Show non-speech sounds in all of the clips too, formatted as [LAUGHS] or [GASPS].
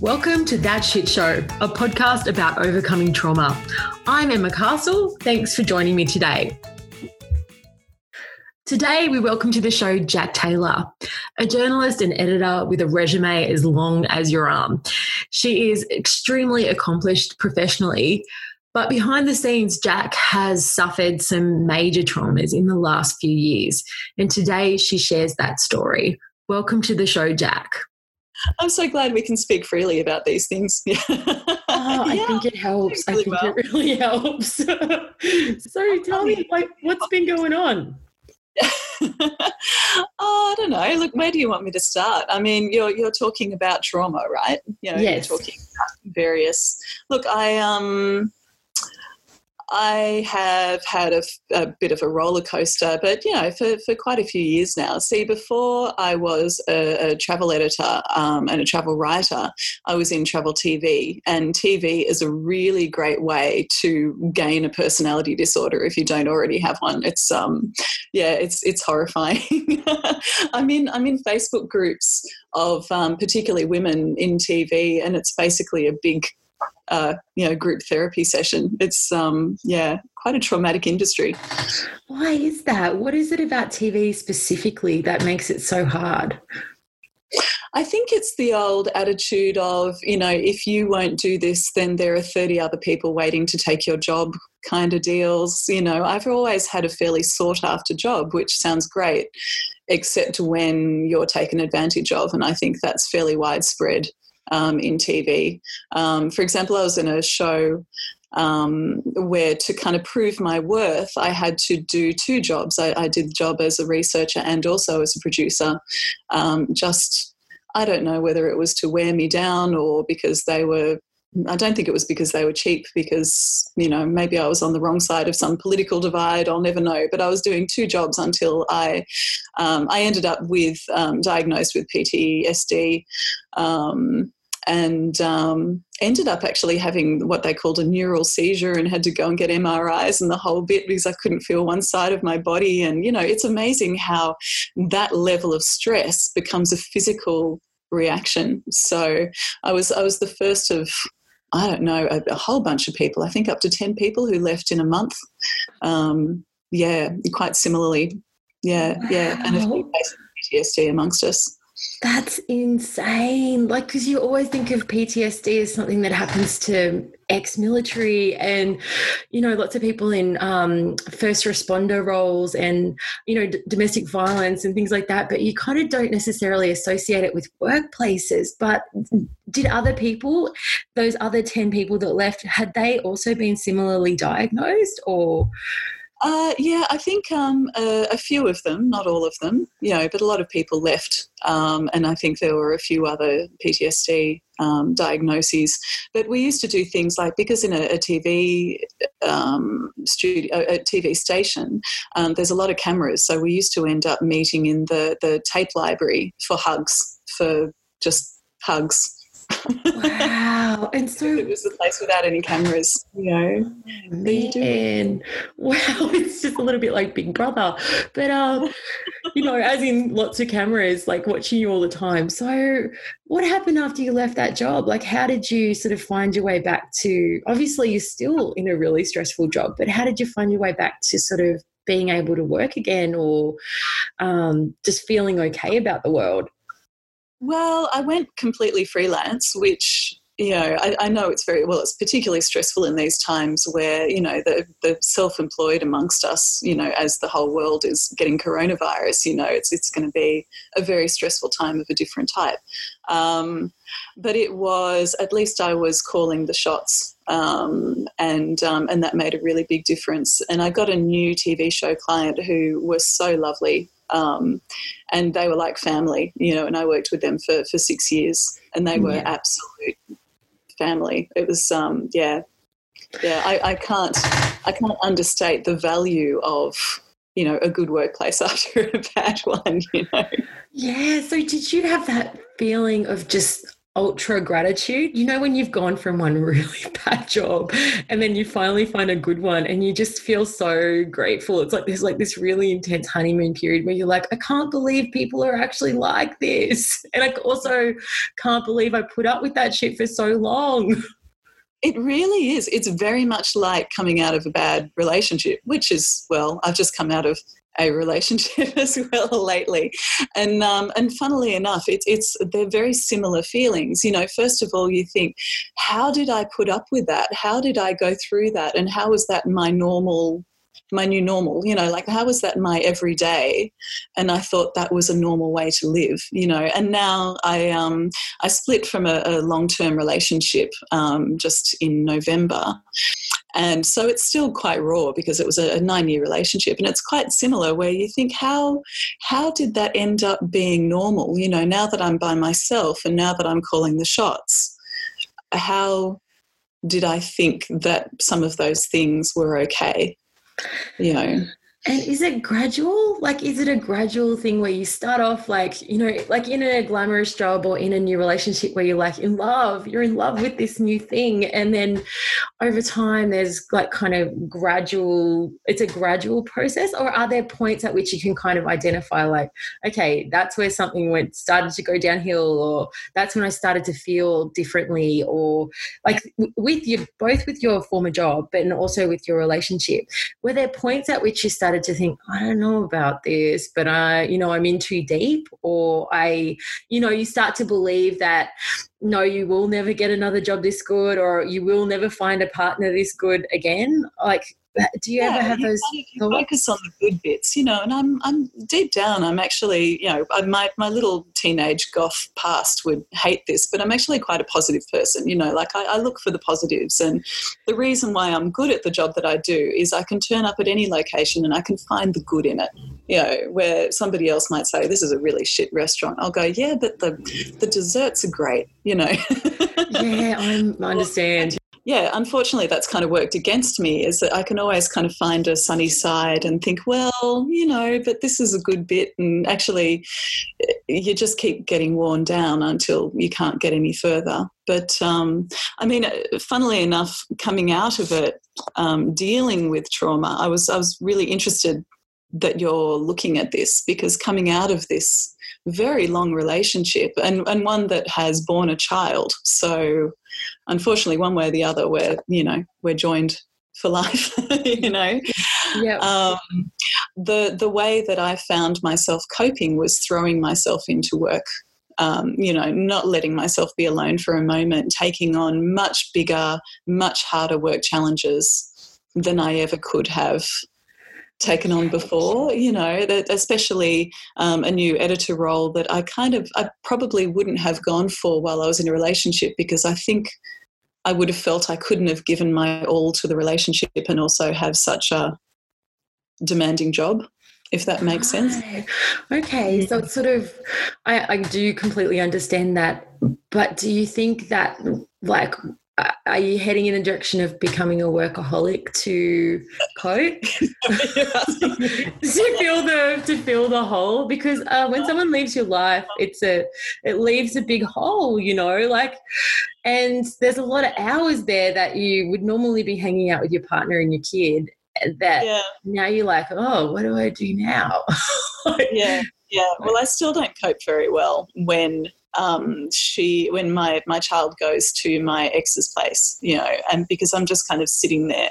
Welcome to That Shit Show, a podcast about overcoming trauma. I'm Emma Castle. Thanks for joining me today. Today, we welcome to the show Jack Taylor, a journalist and editor with a resume as long as your arm. She is extremely accomplished professionally, but behind the scenes, Jack has suffered some major traumas in the last few years. And today, she shares that story. Welcome to the show, Jack. I'm so glad we can speak freely about these things. [LAUGHS] oh, I think it helps. Really I think well. it really [LAUGHS] helps. so tell me, like, what's been going on? [LAUGHS] oh, I don't know. Look, where do you want me to start? I mean, you're you're talking about trauma, right? You know, yes. you're talking about various. Look, I um I have had a, a, bit of a roller coaster, but you know, for, for quite a few years now. See, before I was a, a travel editor um, and a travel writer, I was in travel TV, and TV is a really great way to gain a personality disorder if you don't already have one. It's um, yeah, it's it's horrifying. [LAUGHS] I'm in I'm in Facebook groups of um, particularly women in TV, and it's basically a big uh, you know group therapy session. It's um, yeah, quite a traumatic industry. Why is that? What is it about TV specifically that makes it so hard? I think it's the old attitude of, you know, if you won't do this, then there are 30 other people waiting to take your job kind of deals. You know, I've always had a fairly sought after job, which sounds great, except when you're taken advantage of. And I think that's fairly widespread um, in TV. Um, for example, I was in a show um, where to kind of prove my worth, I had to do two jobs. I, I did the job as a researcher and also as a producer. Um, just, I don't know whether it was to wear me down or because they were I don't think it was because they were cheap, because, you know, maybe I was on the wrong side of some political divide, I'll never know. But I was doing two jobs until I, um, I ended up with, um, diagnosed with PTSD. Um, and um, ended up actually having what they called a neural seizure and had to go and get MRIs and the whole bit because I couldn't feel one side of my body. And, you know, it's amazing how that level of stress becomes a physical reaction. So I was I was the first of I don't know a, a whole bunch of people. I think up to ten people who left in a month. Um, yeah, quite similarly. Yeah, yeah, and a few cases of PTSD amongst us. That's insane. Like, because you always think of PTSD as something that happens to ex military and, you know, lots of people in um, first responder roles and, you know, d- domestic violence and things like that. But you kind of don't necessarily associate it with workplaces. But did other people, those other 10 people that left, had they also been similarly diagnosed or? Uh, yeah, I think um, a, a, few of them, not all of them, you know, but a lot of people left. Um, and I think there were a few other PTSD um, diagnoses. But we used to do things like, because in a, a TV um, studio, a TV station, um, there's a lot of cameras. So we used to end up meeting in the, the tape library for hugs, for just hugs Wow. And so it was a place without any cameras, you know. Man. Wow, [LAUGHS] it's just a little bit like Big Brother. But um, you know, as in lots of cameras like watching you all the time. So what happened after you left that job? Like how did you sort of find your way back to obviously you're still in a really stressful job, but how did you find your way back to sort of being able to work again or um, just feeling okay about the world? Well, I went completely freelance, which you know, I, I, know it's very well. It's particularly stressful in these times where you know the the self-employed amongst us, you know, as the whole world is getting coronavirus, you know, it's it's going to be a very stressful time of a different type. Um, but it was at least I was calling the shots, um, and um, and that made a really big difference. And I got a new TV show client who was so lovely. Um, and they were like family, you know, and I worked with them for, for six years and they were yeah. absolute family. It was, um, yeah, yeah, I, I can't, I can't understate the value of, you know, a good workplace [LAUGHS] after a bad one, you know. Yeah. So did you have that feeling of just ultra gratitude. You know, when you've gone from one really [LAUGHS] bad job and then you finally find a good one and you just feel so grateful. It's like there's like this really intense honeymoon period where you're like, I can't believe people are actually like this. [LAUGHS] And I also can't believe I put up with that shit for so long. [LAUGHS] It really is. It's very much like coming out of a bad relationship, which is, well, I've just come out of a relationship [LAUGHS] as well lately, and um, and funnily enough, it's it's they're very similar feelings. You know, first of all, you think, how did I put up with that? How did I go through that? And how was that my normal my new normal you know like how was that my everyday and i thought that was a normal way to live you know? And now i um i split from a, a long-term relationship um, just in november. And so it's still quite raw because it was a, a nine year relationship. And it's quite similar where you think how how did that end up being normal? You know now that i'm by myself and now that i'm calling the shots how did i think that some of those things were okay you know and is it gradual? Like, is it a gradual thing where you start off like, you know, like in a glamorous job or in a new relationship where you're like in love, you're in love with this new thing. And then over time, there's like kind of gradual, it's a gradual process. Or are there points at which you can kind of identify, like, okay, that's where something went, started to go downhill, or that's when I started to feel differently, or like with you, both with your former job, but also with your relationship, were there points at which you started started to think, I don't know about this, but I, you know, I'm in too deep, or I, you know, you start to believe that no, you will never get another job this good, or you will never find a partner this good again. Like, do you yeah, ever have those focus on the good bits you know and i'm i'm deep down i'm actually you know I, my, my little teenage goth past would hate this but i'm actually quite a positive person you know like I, I look for the positives and the reason why i'm good at the job that i do is i can turn up at any location and i can find the good in it you know where somebody else might say this is a really shit restaurant. I'll go yeah but the the desserts are great you know. [LAUGHS] Yeah i understand yeah, unfortunately, that's kind of worked against me. Is that I can always kind of find a sunny side and think, well, you know, but this is a good bit, and actually, you just keep getting worn down until you can't get any further. But um, I mean, funnily enough, coming out of it, um, dealing with trauma, I was I was really interested that you're looking at this because coming out of this very long relationship and, and one that has born a child. So unfortunately, one way or the other, we're, you know, we're joined for life, [LAUGHS] you know. Yeah. Um, the the way that I found myself coping was throwing myself into work. Um, you know, not letting myself be alone for a moment, taking on much bigger, much harder work challenges than I ever could have taken on before you know that especially um, a new editor role that i kind of i probably wouldn't have gone for while i was in a relationship because i think i would have felt i couldn't have given my all to the relationship and also have such a demanding job if that makes sense. Okay so it's sort of I, I do completely understand that but do you think that like are you heading in the direction of becoming a workaholic to cope? [LAUGHS] To fill the to fill the hole? Because uh, when someone leaves your life it's a it leaves a big hole you know like and there's a lot of hours there that you would normally be hanging out with your partner and your kid that yeah. now you're like oh what do i do now? [LAUGHS] Yeah yeah. Well i still don't cope very well when um, she when my my child goes to my ex's place, you know, and because I'm just kind of sitting there,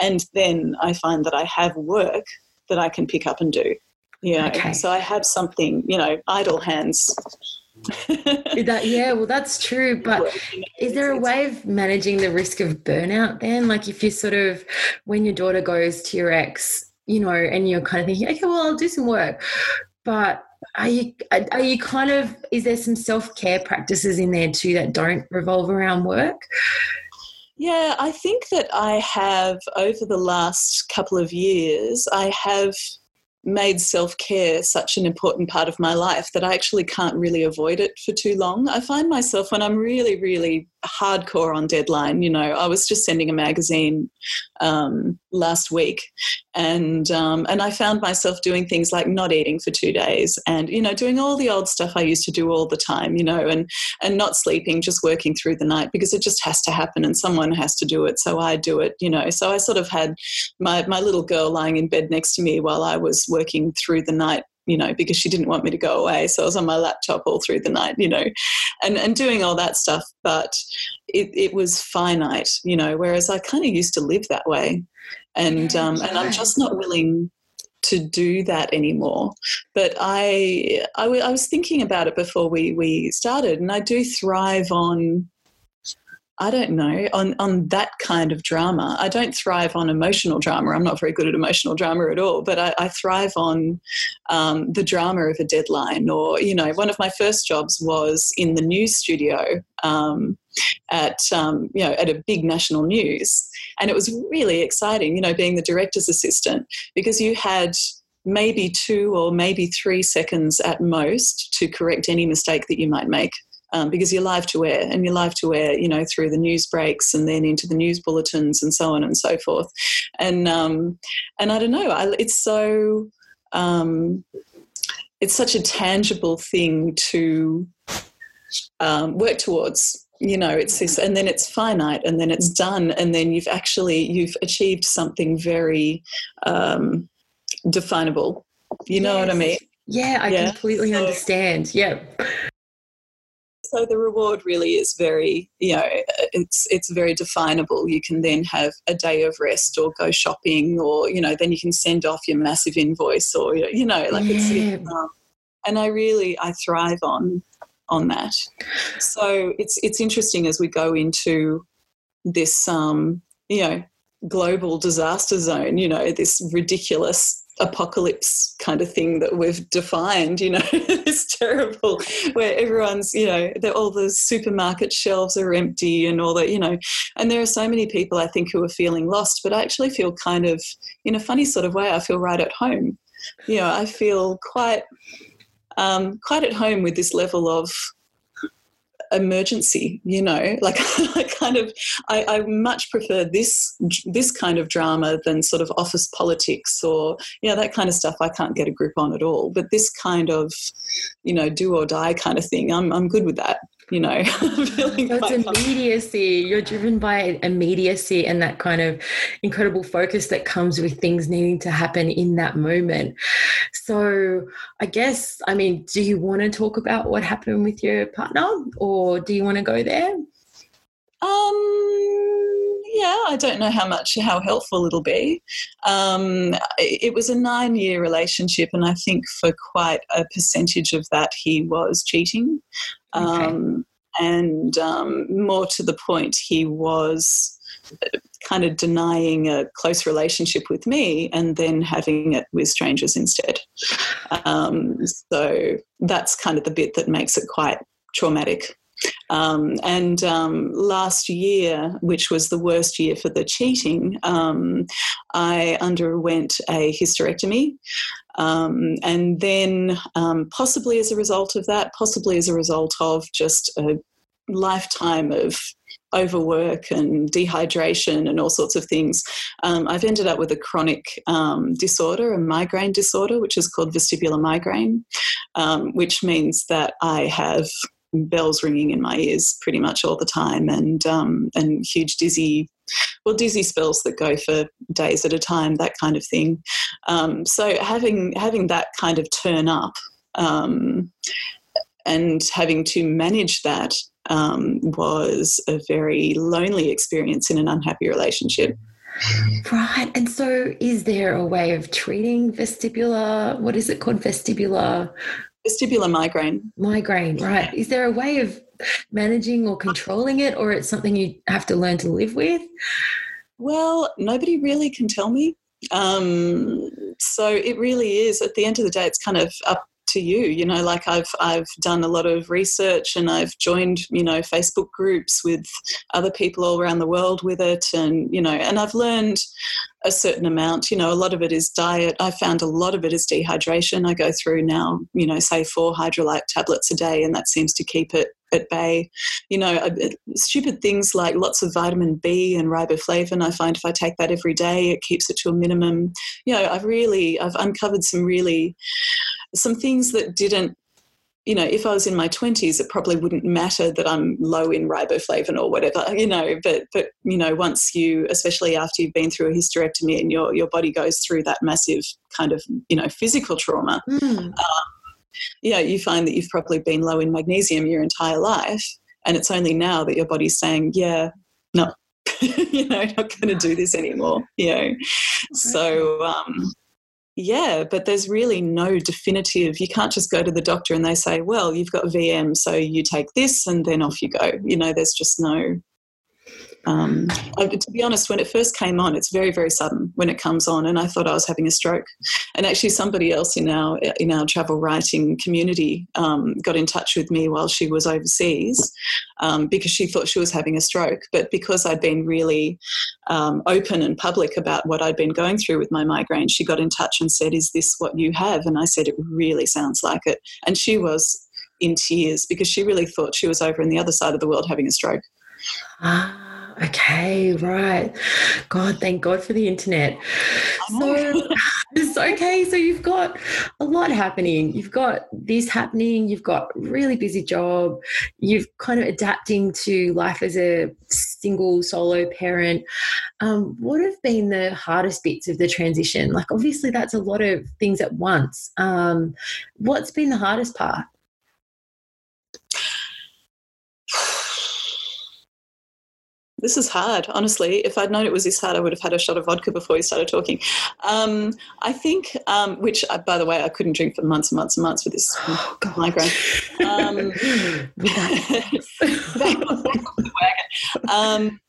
and then I find that I have work that I can pick up and do, you know. Okay. So I have something, you know, idle hands. that, yeah, well, that's true. [LAUGHS] But is there a way of managing the risk of burnout then? Like, if you sort of, when your daughter goes to your ex, you know, and you're kind of thinking, okay, well, I'll do some work, but are you are you kind of is there some self-care practices in there too that don't revolve around work? Yeah i think that i have over the last couple of years i have made self-care such an important part of my life that i actually can't really avoid it for too long. I find myself when i'm really really hardcore on deadline. You know, I was just sending a magazine um, last week, and um, and I found myself doing things like not eating for two days, and you know, doing all the old stuff I used to do all the time. You know, and and not sleeping, just working through the night because it just has to happen, and someone has to do it, so I do it. You know, so I sort of had my my little girl lying in bed next to me while I was working through the night you know, because she didn't want me to go away. So I was on my laptop all through the night, you know, and, and doing all that stuff. But it, it was finite, you know, whereas I kind of used to live that way. And, um, and I'm just not willing to do that anymore. But I, I, w- I was thinking about it before we, we started, and I do thrive on I don't know, on, on that kind of drama. I don't thrive on emotional drama. I'm not very good at emotional drama at all, but I, I thrive on um, the drama of a deadline. Or, you know, one of my first jobs was in the news studio um, at, um, you know, at a big national news. And it was really exciting, you know, being the director's assistant because you had maybe two or maybe three seconds at most to correct any mistake that you might make um, because you're live to air and you're live to air, you know, through the news breaks and then into the news bulletins and so on and so forth. And um, and I don't know, I, it's so um, it's such a tangible thing to um, work towards you know it's this and then it's finite and then it's done and then you've actually you've achieved something very um, definable you know yes. what i mean yeah i yeah. completely so, understand yeah so the reward really is very you know it's it's very definable you can then have a day of rest or go shopping or you know then you can send off your massive invoice or you know like yeah. it's um, and i really i thrive on on that so it's it's interesting as we go into this um you know global disaster zone you know this ridiculous apocalypse kind of thing that we've defined, you know, [LAUGHS] it's terrible where everyone's, you know, all the supermarket shelves are empty and all that, you know, and there are so many people I think who are feeling lost, but I actually feel kind of, in a funny sort of way, I feel right at home. You know, I feel quite, um, quite at home with this level of emergency you know? [LAUGHS] Like i kind of I, I, much prefer this this kind of drama than sort of office politics or you know that kind of stuff i can't get a grip on at all. But this kind of you know do or die kind of thing i'm, I'm good with that you know [LAUGHS] it's immediacy. You're driven by immediacy and that kind of incredible focus that comes with things needing to happen in that moment. So i guess i mean do you want to talk about what happened with your partner or do you want to go there? Um yeah i don't know how much how helpful it'll be um, it was a nine year relationship and i think for quite a percentage of that he was cheating Okay. Um, and um, more to the point, he was kind of denying a close relationship with me and then having it with strangers instead. Um, so that's kind of the bit that makes it quite traumatic. Um, and um, last year, which was the worst year for the cheating, um, I underwent a hysterectomy. Um, and then, um, possibly as a result of that, possibly as a result of just a lifetime of overwork and dehydration and all sorts of things, um, I've ended up with a chronic um, disorder, a migraine disorder, which is called vestibular migraine, um, which means that I have bells ringing in my ears pretty much all the time and um, and huge dizzy well dizzy spells that go for days at a time that kind of thing um, so having having that kind of turn up um, and having to manage that um, was a very lonely experience in an unhappy relationship Right. And so, is there a way of treating vestibular? What is it called? Vestibular Vestibular migraine. Migraine, right. Is there a way of managing or controlling it, or it's something you have to learn to live with? Well, nobody really can tell me. Um, so it really is, at the end of the day, it's kind of up to you you know like i've i've done a lot of research and i've joined you know facebook groups with other people all around the world with it and you know and i've learned a certain amount you know a lot of it is diet i found a lot of it is dehydration i go through now you know say four Hydralyte tablets a day and that seems to keep it at bay. You know, stupid things like lots of vitamin B and riboflavin. I find if I take that every day, it keeps it to a minimum. You know, I've really I've uncovered some really some things that didn't you know, if I was in my twenties, it probably wouldn't matter that I'm low in riboflavin or whatever, [LAUGHS] you know. But but you know, once you, especially after you've been through a hysterectomy and your your body goes through that massive kind of you know physical trauma, mm. um, yeah, you find that you've probably been low in magnesium your entire life, and it's only now that your body's saying, yeah, no, [LAUGHS] you know, not going to do this anymore. You know, so. Um, yeah, but there's really no definitive. You can't just go to the doctor and they say, well, you've got VM, so you take this and then off you go. You know, there's just no um, I, to be honest, when it first came on, it's very, very sudden when it comes on, and I thought I was having a stroke. And actually, somebody else in our in our travel writing community um, got in touch with me while she was overseas um, because she thought she was having a stroke. But because I'd been really um, open and public about what I'd been going through with my migraine, she got in touch and said, "Is this what you have?" And I said, "It really sounds like it." And she was in tears because she really thought she was over in the other side of the world having a stroke. Ah. Okay, right. God, thank God for the internet. So, [LAUGHS] it's okay, so you've got a lot happening. You've got this happening. You've got really busy job. You've kind of adapting to life as a single solo parent. Um, what have been the hardest bits of the transition? Like, obviously, that's a lot of things at once. Um, what's been the hardest part? This is hard, honestly. If I'd known it was this hard, I would have had a shot of vodka before we started talking. Um, I think, um, which, uh, by the way, I couldn't drink for months and months and months with this [GASPS] oh, migraine. Um, [LAUGHS] [LAUGHS] um,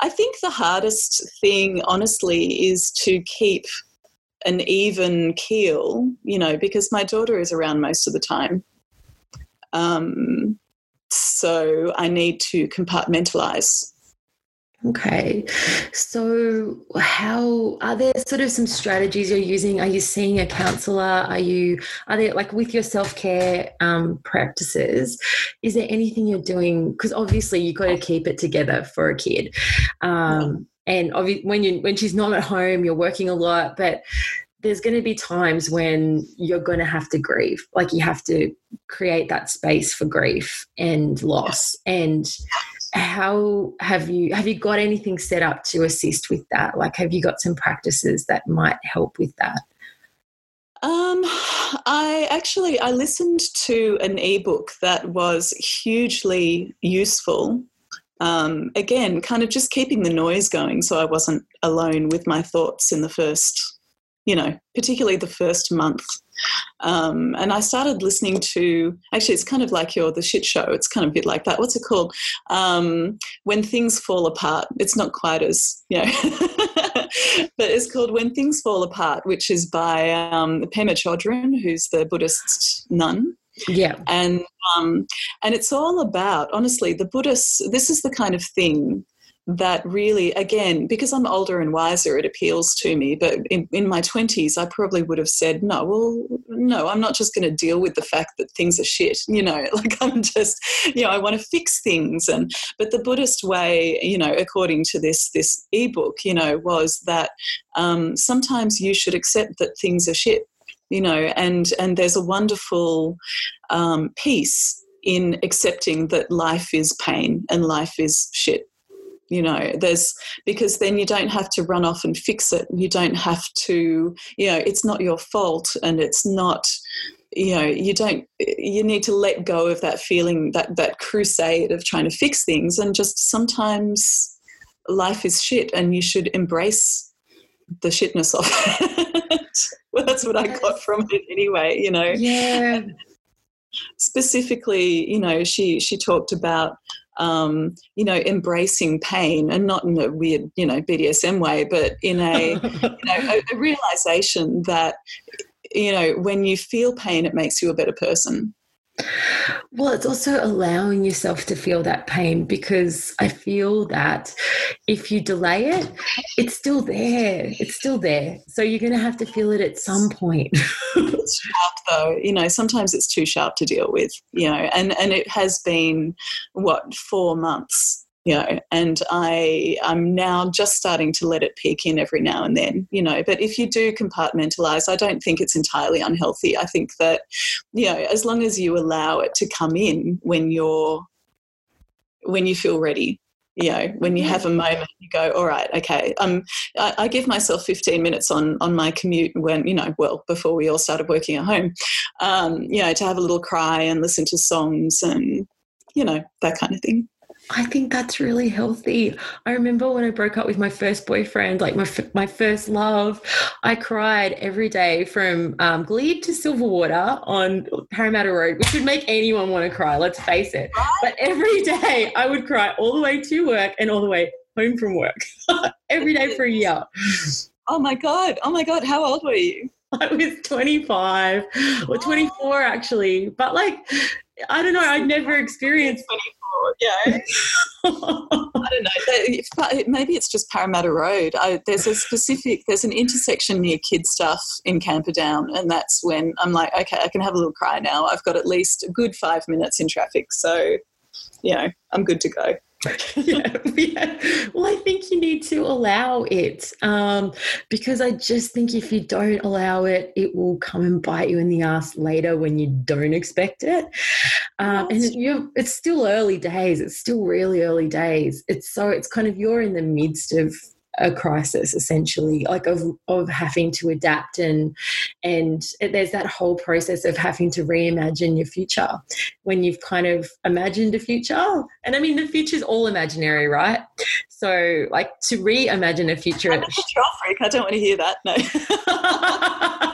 I think the hardest thing, honestly, is to keep an even keel, you know, because my daughter is around most of the time. Um, so I need to compartmentalize Okay. So, how are there sort of some strategies you're using? Are you seeing a counselor? Are you, are there like with your self care um, practices? Is there anything you're doing? Because obviously you've got to keep it together for a kid. Um, and obviously, when you when she's not at home, you're working a lot, but there's going to be times when you're going to have to grieve. Like you have to create that space for grief and loss. And how have you have you got anything set up to assist with that like have you got some practices that might help with that um, I actually I listened to an ebook that was hugely useful. Um, again, kind of just keeping the noise going, so I wasn't alone with my thoughts in the first, you know, particularly the first month um, and I started listening to, actually, it's kind of like your The Shit Show. It's kind of a bit like that. What's it called? Um, when Things Fall Apart. It's not quite as, you know, [LAUGHS] but it's called When Things Fall Apart, which is by um, Pema Chodron, who's the Buddhist nun. Yeah. And um, and it's all about honestly the Buddhists this is the kind of thing that really, again, because I'm older and wiser, it appeals to me. But in, in my 20s, I probably would have said, no, well, no, I'm not just going to deal with the fact that things are shit. You know, [LAUGHS] like I'm just, you know, I want to fix things. And, but the Buddhist way, you know, according to this, this ebook, you know, was that um, sometimes you should accept that things are shit, you know, and, and there's a wonderful um, peace in accepting that life is pain and life is shit you know there's because then you don't have to run off and fix it. You don't have to you know it's not your fault and it's not you know you don't you need to let go of that feeling that that crusade of trying to fix things and just sometimes life is shit and you should embrace the shitness of it. [LAUGHS] Well that's what i got from it anyway you know. Yeah. Specifically you know she she talked about um, you know, embracing pain and not in a weird, you know, BDSM way, but in a, you [LAUGHS] know, a, a realization that, you know, when you feel pain, it makes you a better person. Well, it's also allowing yourself to feel that pain because I feel that if you delay it, it's still there. It's still there. So you're going to have to feel it at some point. [LAUGHS] it's sharp, though. You know, sometimes it's too sharp to deal with. You know, and and it has been what four months you know and i i'm now just starting to let it peek in every now and then you know. But if you do compartmentalize i don't think it's entirely unhealthy. I think that you know as long as you allow it to come in when you're when you feel ready you know when you have a moment you go all right okay um I, I, give myself 15 minutes on on my commute when you know well before we all started working at home um you know to have a little cry and listen to songs and you know that kind of thing I think that's really healthy. I remember when I broke up with my first boyfriend, like my my first love, I cried every day from um, Glebe to Silverwater on Parramatta Road, which would make anyone want to cry. Let's face it. But every day I would cry all the way to work and all the way home from work, [LAUGHS] every day for a year. Oh my god! Oh my god! How old were you? I was 25 or 24 actually, but like I don't know. I'd never experienced yeah. [LAUGHS] I don't know. Maybe it's just Parramatta Road. I, there's a specific, there's an intersection near Kid Stuff in Camperdown, and that's when I'm like, okay, I can have a little cry now. I've got at least a good five minutes in traffic, so you know, I'm good to go. [LAUGHS] yeah, yeah. Well, I think you need to allow it um, because I just think if you don't allow it, it will come and bite you in the ass later when you don't expect it. Um, and you it's still early days. It's still really early days. It's so it's kind of you're in the midst of a crisis essentially like of of having to adapt and and there's that whole process of having to reimagine your future. When you've kind of imagined a future and i mean the future's all imaginary right? So like to reimagine a future I'm a control freak i don't want to hear that no. [LAUGHS]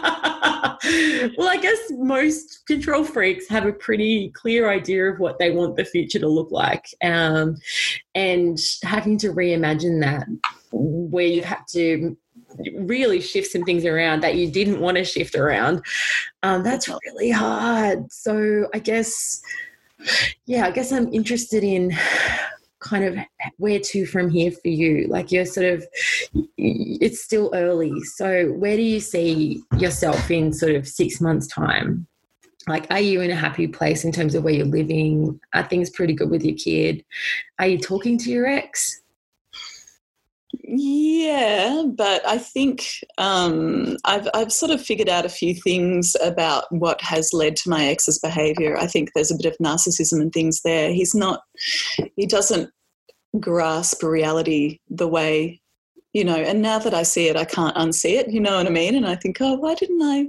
Well, I guess most control freaks have a pretty clear idea of what they want the future to look like. Um, and having to reimagine that where you have to really shift some things around that you didn't want to shift around. Um, that's really hard. So I guess, yeah, I guess I'm interested in kind of where to from here for you. Like you're sort of, it's still early. So where do you see yourself in sort of six months' time? Like, are you in a happy place in terms of where you're living? Are things pretty good with your kid? Are you talking to your ex? Yeah, but I think um, I've I've sort of figured out a few things about what has led to my ex's behaviour. I think there's a bit of narcissism and things there. He's not, he doesn't grasp reality the way, you know. And now that I see it, I can't unsee it. You know what I mean? And I think, oh, why didn't I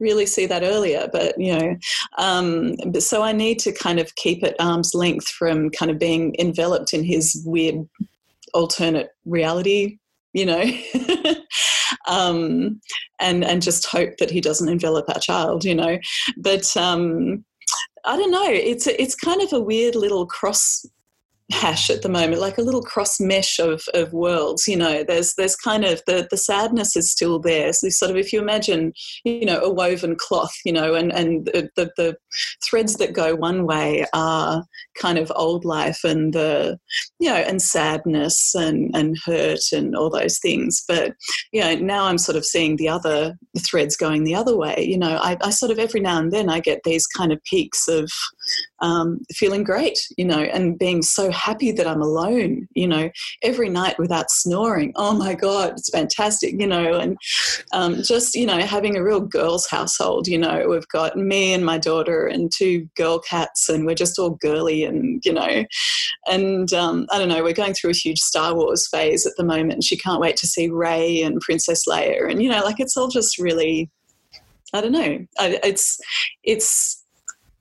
really see that earlier but you know um, so i need to kind of keep at arm's length from kind of being enveloped in his weird alternate reality, you know, [LAUGHS] um, and and just hope that he doesn't envelop our child, you know. But um, I don't know. It's it's kind of a weird little cross hash at the moment, like a little cross mesh of, of worlds. You know, there's there's kind of the the sadness is still there. So sort of if you imagine, you know, a woven cloth, you know, and and the, the, the threads that go one way are kind of old life and the you know and sadness and and hurt and all those things. But you know, now I'm sort of seeing the other threads going the other way. You know, I, I sort of every now and then I get these kind of peaks of um, feeling great, you know, and being so happy that I'm alone, you know, every night without snoring. Oh my God, it's fantastic, you know, and um, just, you know, having a real girls' household, you know, we've got me and my daughter and two girl cats, and we're just all girly and, you know, and um, I don't know, we're going through a huge Star Wars phase at the moment. She can't wait to see Rey and Princess Leia, and, you know, like it's all just really. I don't know. It's it's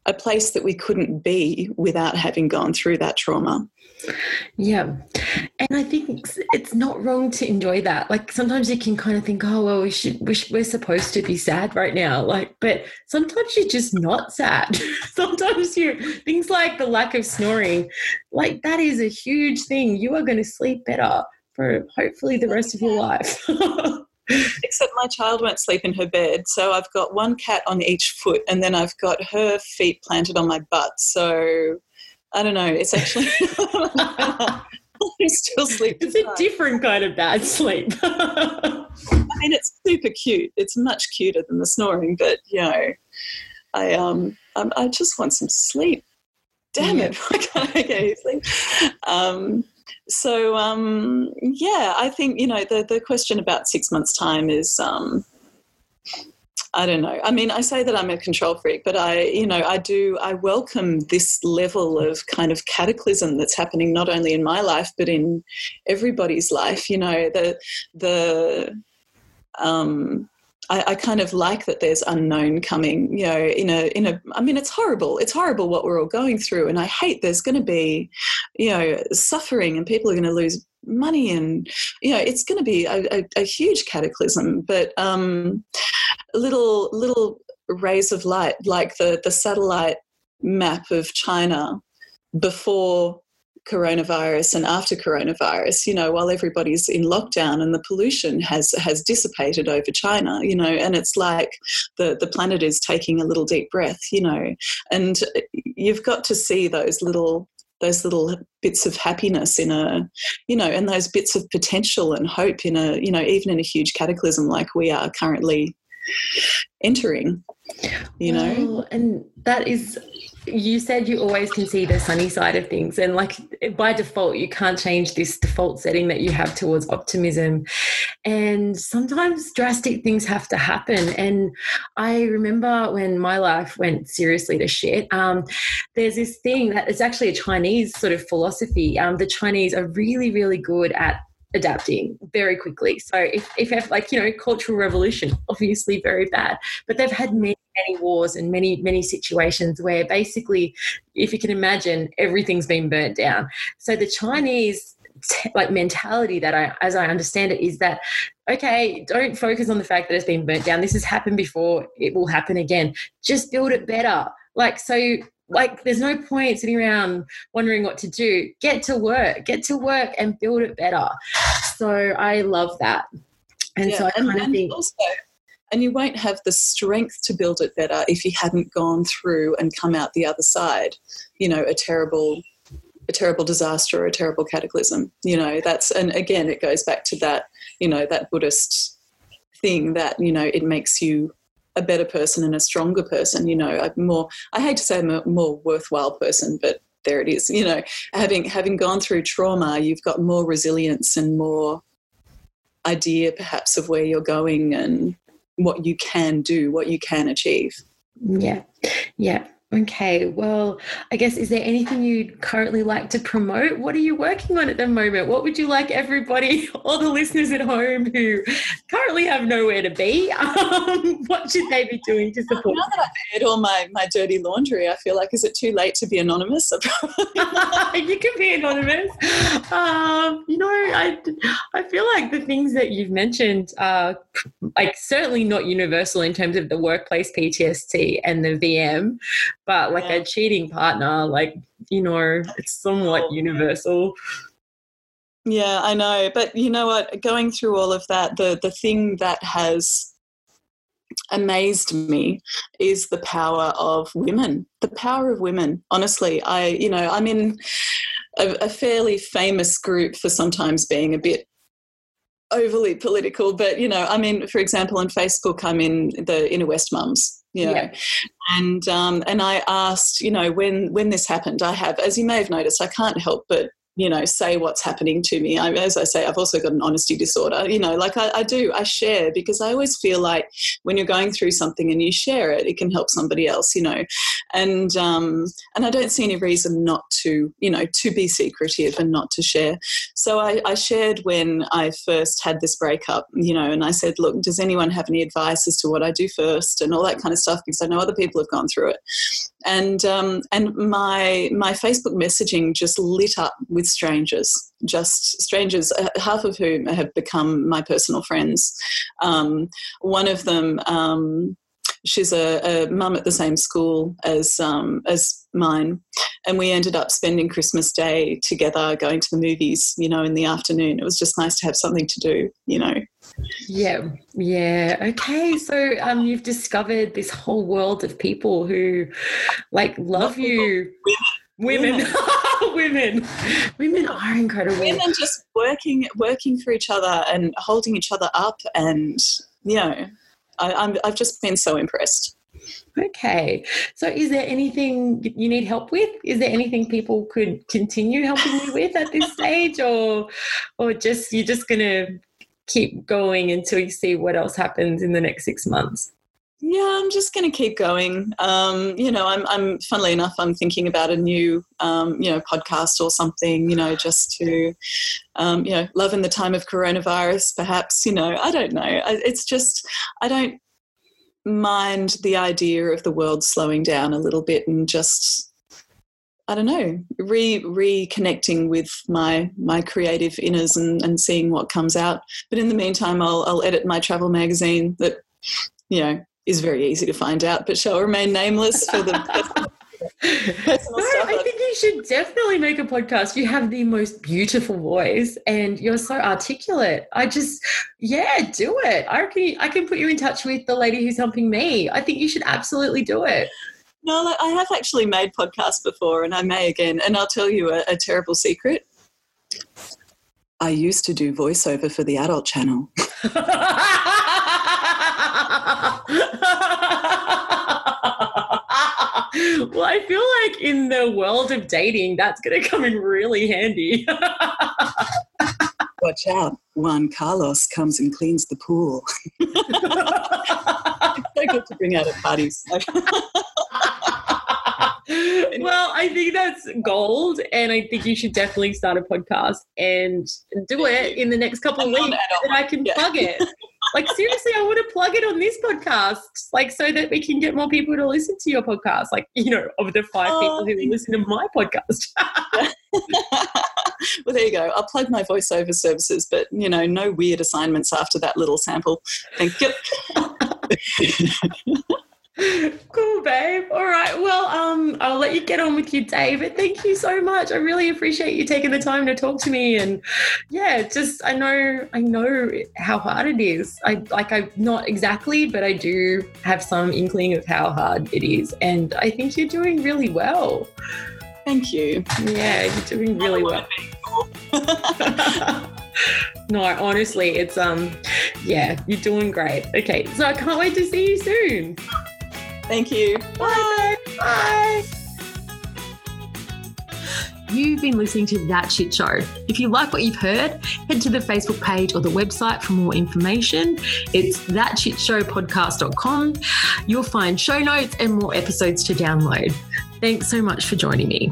a place that we couldn't be without having gone through that trauma. Yeah. And I think it's not wrong to enjoy that. Like sometimes you can kind of think, oh, well, we should, we should, we're supposed to be sad right now. Like, but sometimes you're just not sad. [LAUGHS] sometimes you, things like the lack of snoring, like that is a huge thing. You are going to sleep better for hopefully the rest of your life. [LAUGHS] Except my child won't sleep in her bed, so I've got one cat on each foot, and then I've got her feet planted on my butt. So I don't know. It's actually I [LAUGHS] still sleep. It's a different kind of bad sleep. [LAUGHS] I mean, it's super cute. It's much cuter than the snoring, but you know, I um, I, I just want some sleep. Damn it! [LAUGHS] I can't get any sleep. Um, so um, yeah, I think you know the the question about six months' time is. Um, I don't know. I mean, I say that I'm a control freak, but I, you know, I do, I welcome this level of kind of cataclysm that's happening not only in my life, but in everybody's life. You know, the, the, um, I, I, kind of like that there's unknown coming, you know, in a, in a, I mean, it's horrible. It's horrible what we're all going through. And I hate there's going to be, you know, suffering and people are going to lose money and, you know, it's going to be a, a, a, huge cataclysm. But um, little, little rays of light, like the, the satellite map of China before coronavirus and after coronavirus you know while everybody's in lockdown and the pollution has has dissipated over china you know and it's like the the planet is taking a little deep breath you know. And you've got to see those little those little bits of happiness in a you know and those bits of potential and hope in a you know even in a huge cataclysm like we are currently entering you know? Well, and that is you said you always can see the sunny side of things and like by default you can't change this default setting that you have towards optimism. And sometimes drastic things have to happen. And i remember when my life went seriously to shit um, there's this thing that is actually a chinese sort of philosophy. Um, the chinese are really really good at adapting very quickly. So if, if like, you know, cultural revolution, obviously very bad, but they've had many, many wars and many, many situations where basically, if you can imagine, everything's been burnt down. So the Chinese like mentality that I, as I understand it, is that okay, don't focus on the fact that it's been burnt down. This has happened before. It will happen again. Just build it better. Like so, like there's no point sitting around wondering what to do get to work get to work and build it better so i love that and yeah, so i kind of think also, and you won't have the strength to build it better if you hadn't gone through and come out the other side you know a terrible a terrible disaster or a terrible cataclysm you know that's and again it goes back to that you know that buddhist thing that you know it makes you a better person and a stronger person you know a more i hate to say I'm a more worthwhile person but there it is you know having having gone through trauma you've got more resilience and more idea perhaps of where you're going and what you can do what you can achieve. Yeah. Yeah Okay, well, I guess is there anything you'd currently like to promote? What are you working on at the moment? What would you like everybody, [LAUGHS] all the listeners at home who currently have nowhere to be, [LAUGHS] um, what should they be doing to support? Now that I've aired all my, my dirty laundry, I feel like, is it too late to be anonymous? [LAUGHS] you can be anonymous. Um, you know, I, I feel like the things that you've mentioned are like certainly not universal in terms of the workplace PTSD and the VM but like yeah. a cheating partner, like, you know, it's somewhat oh, universal. Yeah, I know. But you know what? Going through all of that, the, the thing that has amazed me is the power of women. The power of women. Honestly, I, you know, I'm in a, a fairly famous group for sometimes being a bit overly political, but you know, I mean, for example, on Facebook, I'm in the Inner West Mums, yeah. and um, and I asked, you know, when when this happened, I have, as you may have noticed, I can't help but you know say what's happening to me. I, as i say i've also got an honesty disorder you know like I, I, do i share because i always feel like when you're going through something and you share it it can help somebody else you know. And um and i don't see any reason not to you know to be secretive and not to share. So I, I shared when i first had this breakup you know and i said look does anyone have any advice as to what i do first and all that kind of stuff? Because i know other people have gone through it and um, and my my Facebook messaging just lit up with strangers, just strangers, uh, half of whom have become my personal friends. Um, one of them. Um, she's a, a mum at the same school as um, as mine. And we ended up spending Christmas Day together, going to the movies, you know, in the afternoon. It was just nice to have something to do, you know. Yeah, yeah. Okay, so um, you've discovered this whole world of people who, like, love you. Women. Women. [LAUGHS] women. Women are incredible. Women just working, working for each other and holding each other up, and you know, I, I'm, I've just been so impressed. Okay. So is there anything you need help with? Is there anything people could continue helping you with at this [LAUGHS] stage or or just you're just going to keep going until you see what else happens in the next 6 months? Yeah, I'm just going to keep going. Um, you know, I'm, I'm, funnily enough, I'm thinking about a new, um, you know, podcast or something, you know, just to, um, you know, love in the time of coronavirus, perhaps, you know, I don't know. It's just, I don't, mind the idea of the world slowing down a little bit and just I don't know, re reconnecting with my my creative inners and, and seeing what comes out. But in the meantime, I'll I'll edit my travel magazine that you know is very easy to find out, but shall remain nameless for the [LAUGHS] no, I think you should definitely make a podcast. You have the most beautiful voice and you're so articulate. I just, yeah, do it. I reckon I can put you in touch with the lady who's helping me. I think you should absolutely do it. No, I have actually made podcasts before and I may again. And I'll tell you a, a terrible secret. I used to do voiceover for the adult channel. [LAUGHS] [LAUGHS] well, I feel like in the world of dating, that's going to come in really handy. [LAUGHS] Watch out. Juan Carlos comes and cleans the pool. [LAUGHS] so good to bring out at parties. [LAUGHS] well, I think that's gold, and I think you should definitely start a podcast and do it in the next couple of weeks, and I can yeah. plug it. [LAUGHS] like seriously, I want to plug it on this podcast, like so that we can get more people to listen to your podcast. Like you know, of the five oh, people who listen to my podcast. [LAUGHS] well, there you go. I'll plug my voiceover services, but you know, no weird assignments after that little sample. Thank you. [LAUGHS] cool, babe. All right. Well, um, I'll let you get on with your day, but thank you so much. I really appreciate you taking the time to talk to me. And yeah, just I know I know how hard it is. I like I not exactly, but I do have some inkling of how hard it is. And I think you're doing really well. Thank you. Yeah, you're doing really well. [LAUGHS] no, honestly, it's um yeah, you're doing great. Okay, so I can't wait to see you soon. [LAUGHS] Thank you. Bye. Bye. You've been listening to That Shit Show. If you like what you've heard, head to the Facebook page or the website for more information. It's thatshitshowpodcast.com. You'll find show notes and more episodes to download. Thanks so much for joining me.